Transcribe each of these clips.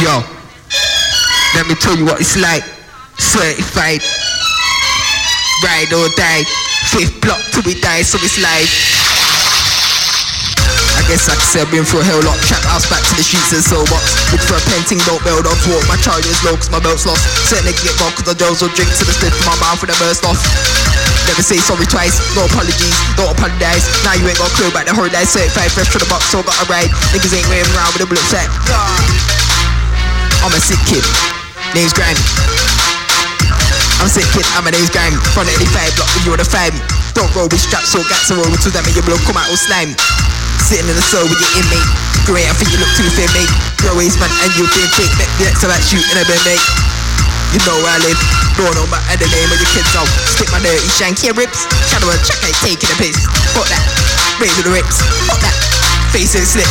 Yo, let me tell you what it's like. Certified, ride or die. Fifth block till we die, so it's live. I guess I could say I've been through a hell lot. Trap house back to the streets and so box. Look for a painting, don't build off. Walk my charges low cause my belt's lost. Certain nigga get gone cause the girls will drink to the stiff in my mouth with a burst off. Never say sorry twice, no apologies, don't apologize. Now you ain't got a clue about the whole day. Certified fresh from the box, so got a ride. Niggas ain't wearing around with a blue set. I'm a sick kid, name's Grammy. I'm a sick kid, I'm a name's. Front of 85 block you on the five. Don't roll with straps or gats or roll with them and your blood come out all slimy. Sitting in the cell with your inmate. Great, I think you look too thin, mate. Grow ways, man, and you've been fake. Met the next about shooting a bit, mate. You know where I live. Don't know my the name of your kids out. Stick my dirty shanky ribs. Shadow and check ain't taking a piss. Fuck that. Raise with the rips. Fuck that. Face in slip.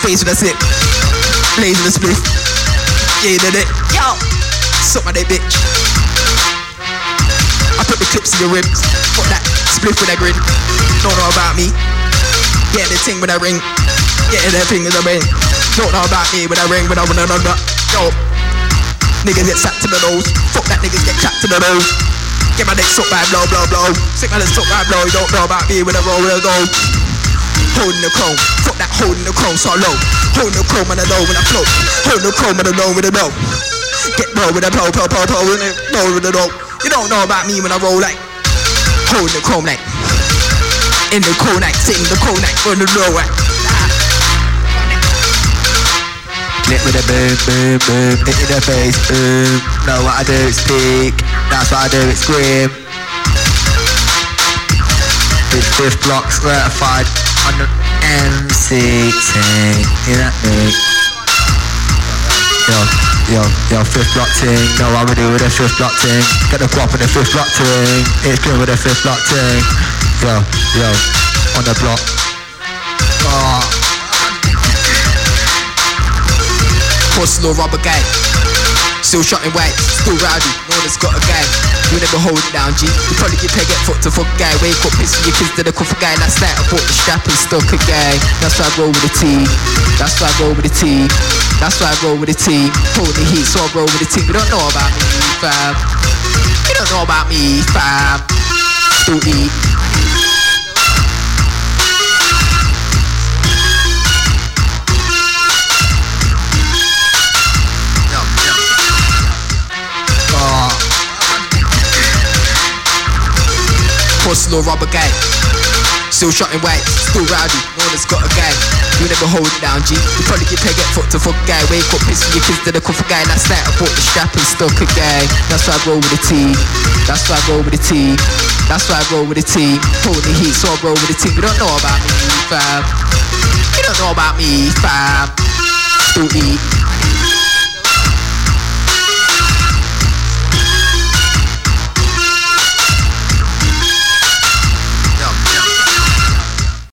Face with a slip. Blaze with a spliff. Yeah, did it. Yo. Suck my day, bitch. I put the clips in your ribs. Fuck that. split with a grin. Don't know about me. Get the ting with I ring. Get that thing when I ring. Don't know about me with I ring, when I wanna know that. Yo. Niggas get sacked to the nose. Fuck that niggas get capped to the nose. Get my dick sucked by blow, blow, blow. Sick my dick sucked by blow. You don't know about me with I roll, when I go. Holding the chrome. Fuck that holding the chrome so low. Holding the chrome when I know when I float. Holding the chrome when I know when I know. Get blow with a blow, blow, blow, blow, with a blow, with a blow. You don't know about me when I roll like. Holding the chrome like. In the cold night, sitting the cold night, on the low right. Lit with a boom, boom, boom, hit in the face, boom. Know what I do, speak. That's what I do, it's grim. Big fifth block certified on the MC team. You know me? Yo, yo, yo, fifth block team. Know what we do with the fifth block team. Get the guap in the fifth block team. It's grim with the fifth block team. Yo, yo, on the block. Ah. Oh. Hustler, rubber guy. Still shotting white, still rowdy, no one has got a guy. We never hold it down, G. You probably get paid, get to fuck guy. Wake up, piss your kids to the cough a guy. Last night I bought the strap and stuck a guy. That's why I roll with the T. That's why I roll with the T. That's why I roll with the T. Hold the heat, so I roll with the T. You don't know about me, fam. You don't know about me, fam. Still eat. Hustler, rubber guy. Still shotting white, still rowdy, no one has got a guy. You never hold it down, G. You probably get paid, get fucked to fuck guy. Wake up, piss your kids to the cuff a guy. Last night I bought the strap and stuck a guy. That's why I roll with the T. That's why I roll with the T. That's why I roll with the T. Hold the heat, so I roll with the T. You don't know about me, fam. You don't know about me, fam. Still eat.